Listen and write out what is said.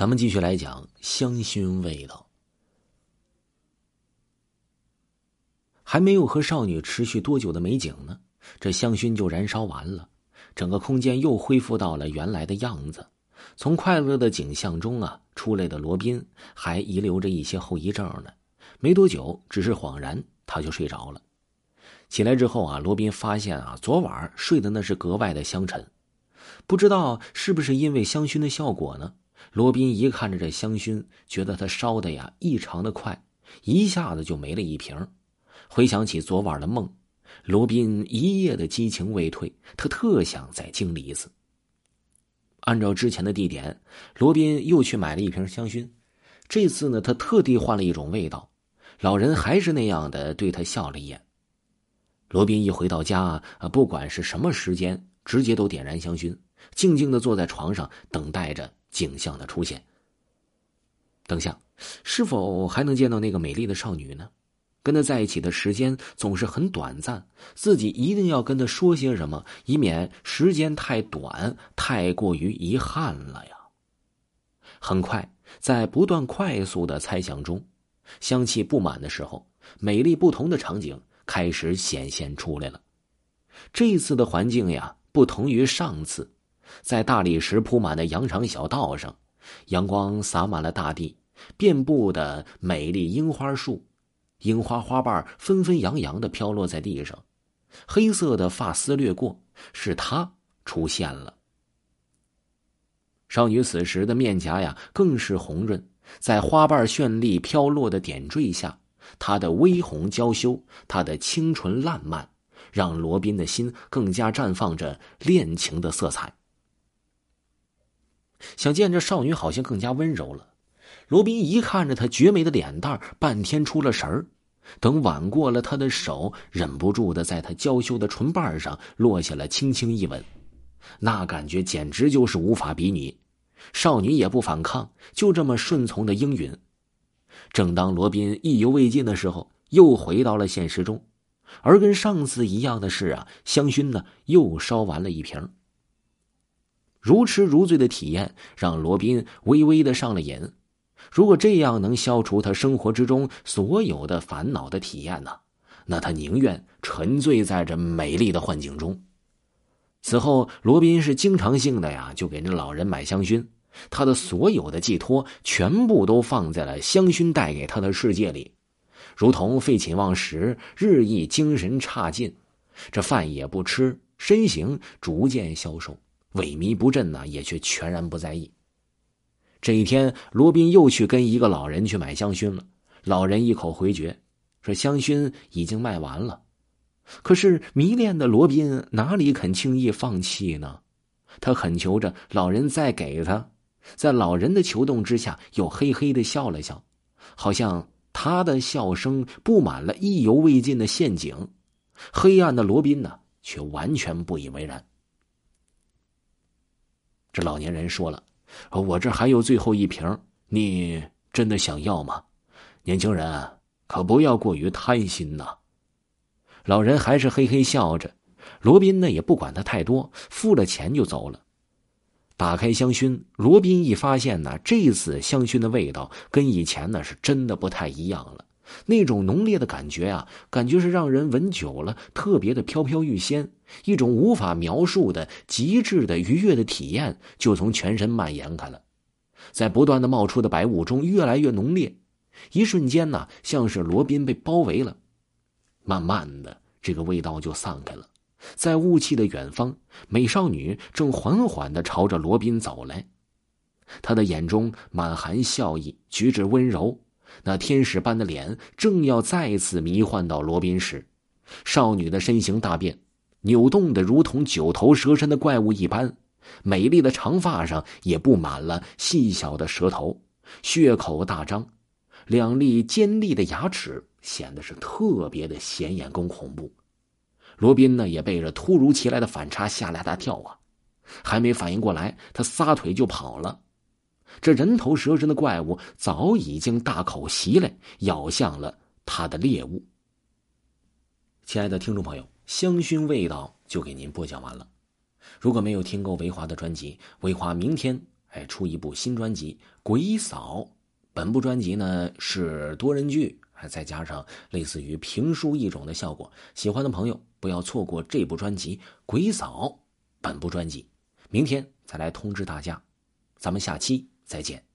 咱们继续来讲香薰味道。还没有和少女持续多久的美景呢，这香薰就燃烧完了，整个空间又恢复到了原来的样子。从快乐的景象中啊出来的罗宾还遗留着一些后遗症呢。没多久，只是恍然，他就睡着了。起来之后啊，罗宾发现啊，昨晚睡的那是格外的香沉，不知道是不是因为香薰的效果呢？罗宾一看着这香薰，觉得它烧的呀异常的快，一下子就没了一瓶。回想起昨晚的梦，罗宾一夜的激情未退，他特想再经历一次。按照之前的地点，罗宾又去买了一瓶香薰。这次呢，他特地换了一种味道。老人还是那样的对他笑了一眼。罗宾一回到家啊，不管是什么时间，直接都点燃香薰，静静的坐在床上，等待着景象的出现。等下，是否还能见到那个美丽的少女呢？跟她在一起的时间总是很短暂，自己一定要跟她说些什么，以免时间太短，太过于遗憾了呀。很快，在不断快速的猜想中，香气不满的时候，美丽不同的场景开始显现出来了。这一次的环境呀，不同于上次，在大理石铺满的羊肠小道上，阳光洒满了大地，遍布的美丽樱花树。樱花花瓣纷纷扬扬的飘落在地上，黑色的发丝掠过，是她出现了。少女此时的面颊呀，更是红润，在花瓣绚丽飘落的点缀下，她的微红娇羞，她的清纯烂漫，让罗宾的心更加绽放着恋情的色彩。想见这少女，好像更加温柔了。罗宾一看着她绝美的脸蛋半天出了神儿。等挽过了她的手，忍不住的在她娇羞的唇瓣上落下了轻轻一吻，那感觉简直就是无法比拟。少女也不反抗，就这么顺从的应允。正当罗宾意犹未尽的时候，又回到了现实中，而跟上次一样的是啊，香薰呢又烧完了一瓶。如痴如醉的体验让罗宾微微的上了瘾。如果这样能消除他生活之中所有的烦恼的体验呢？那他宁愿沉醉在这美丽的幻境中。此后，罗宾是经常性的呀，就给那老人买香薰。他的所有的寄托全部都放在了香薰带给他的世界里，如同废寝忘食，日益精神差劲，这饭也不吃，身形逐渐消瘦，萎靡不振呢，也却全然不在意。这一天，罗宾又去跟一个老人去买香薰了。老人一口回绝，说香薰已经卖完了。可是迷恋的罗宾哪里肯轻易放弃呢？他恳求着老人再给他。在老人的求动之下，又嘿嘿的笑了笑，好像他的笑声布满了意犹未尽的陷阱。黑暗的罗宾呢，却完全不以为然。这老年人说了。我这还有最后一瓶，你真的想要吗？年轻人，可不要过于贪心呐。老人还是嘿嘿笑着，罗宾呢也不管他太多，付了钱就走了。打开香薰，罗宾一发现呢，这次香薰的味道跟以前呢是真的不太一样了。那种浓烈的感觉啊，感觉是让人闻久了特别的飘飘欲仙，一种无法描述的极致的愉悦的体验就从全身蔓延开了，在不断的冒出的白雾中越来越浓烈，一瞬间呢，像是罗宾被包围了，慢慢的这个味道就散开了，在雾气的远方，美少女正缓缓的朝着罗宾走来，她的眼中满含笑意，举止温柔。那天使般的脸正要再次迷幻到罗宾时，少女的身形大变，扭动的如同九头蛇身的怪物一般，美丽的长发上也布满了细小的蛇头，血口大张，两粒尖利的牙齿显得是特别的显眼跟恐怖。罗宾呢也被这突如其来的反差吓了一大跳啊，还没反应过来，他撒腿就跑了。这人头蛇身的怪物早已经大口袭来，咬向了他的猎物。亲爱的听众朋友，香薰味道就给您播讲完了。如果没有听够维华的专辑，维华明天哎，出一部新专辑《鬼嫂》。本部专辑呢是多人剧，还再加上类似于评书一种的效果。喜欢的朋友不要错过这部专辑《鬼嫂》。本部专辑，明天再来通知大家。咱们下期再见。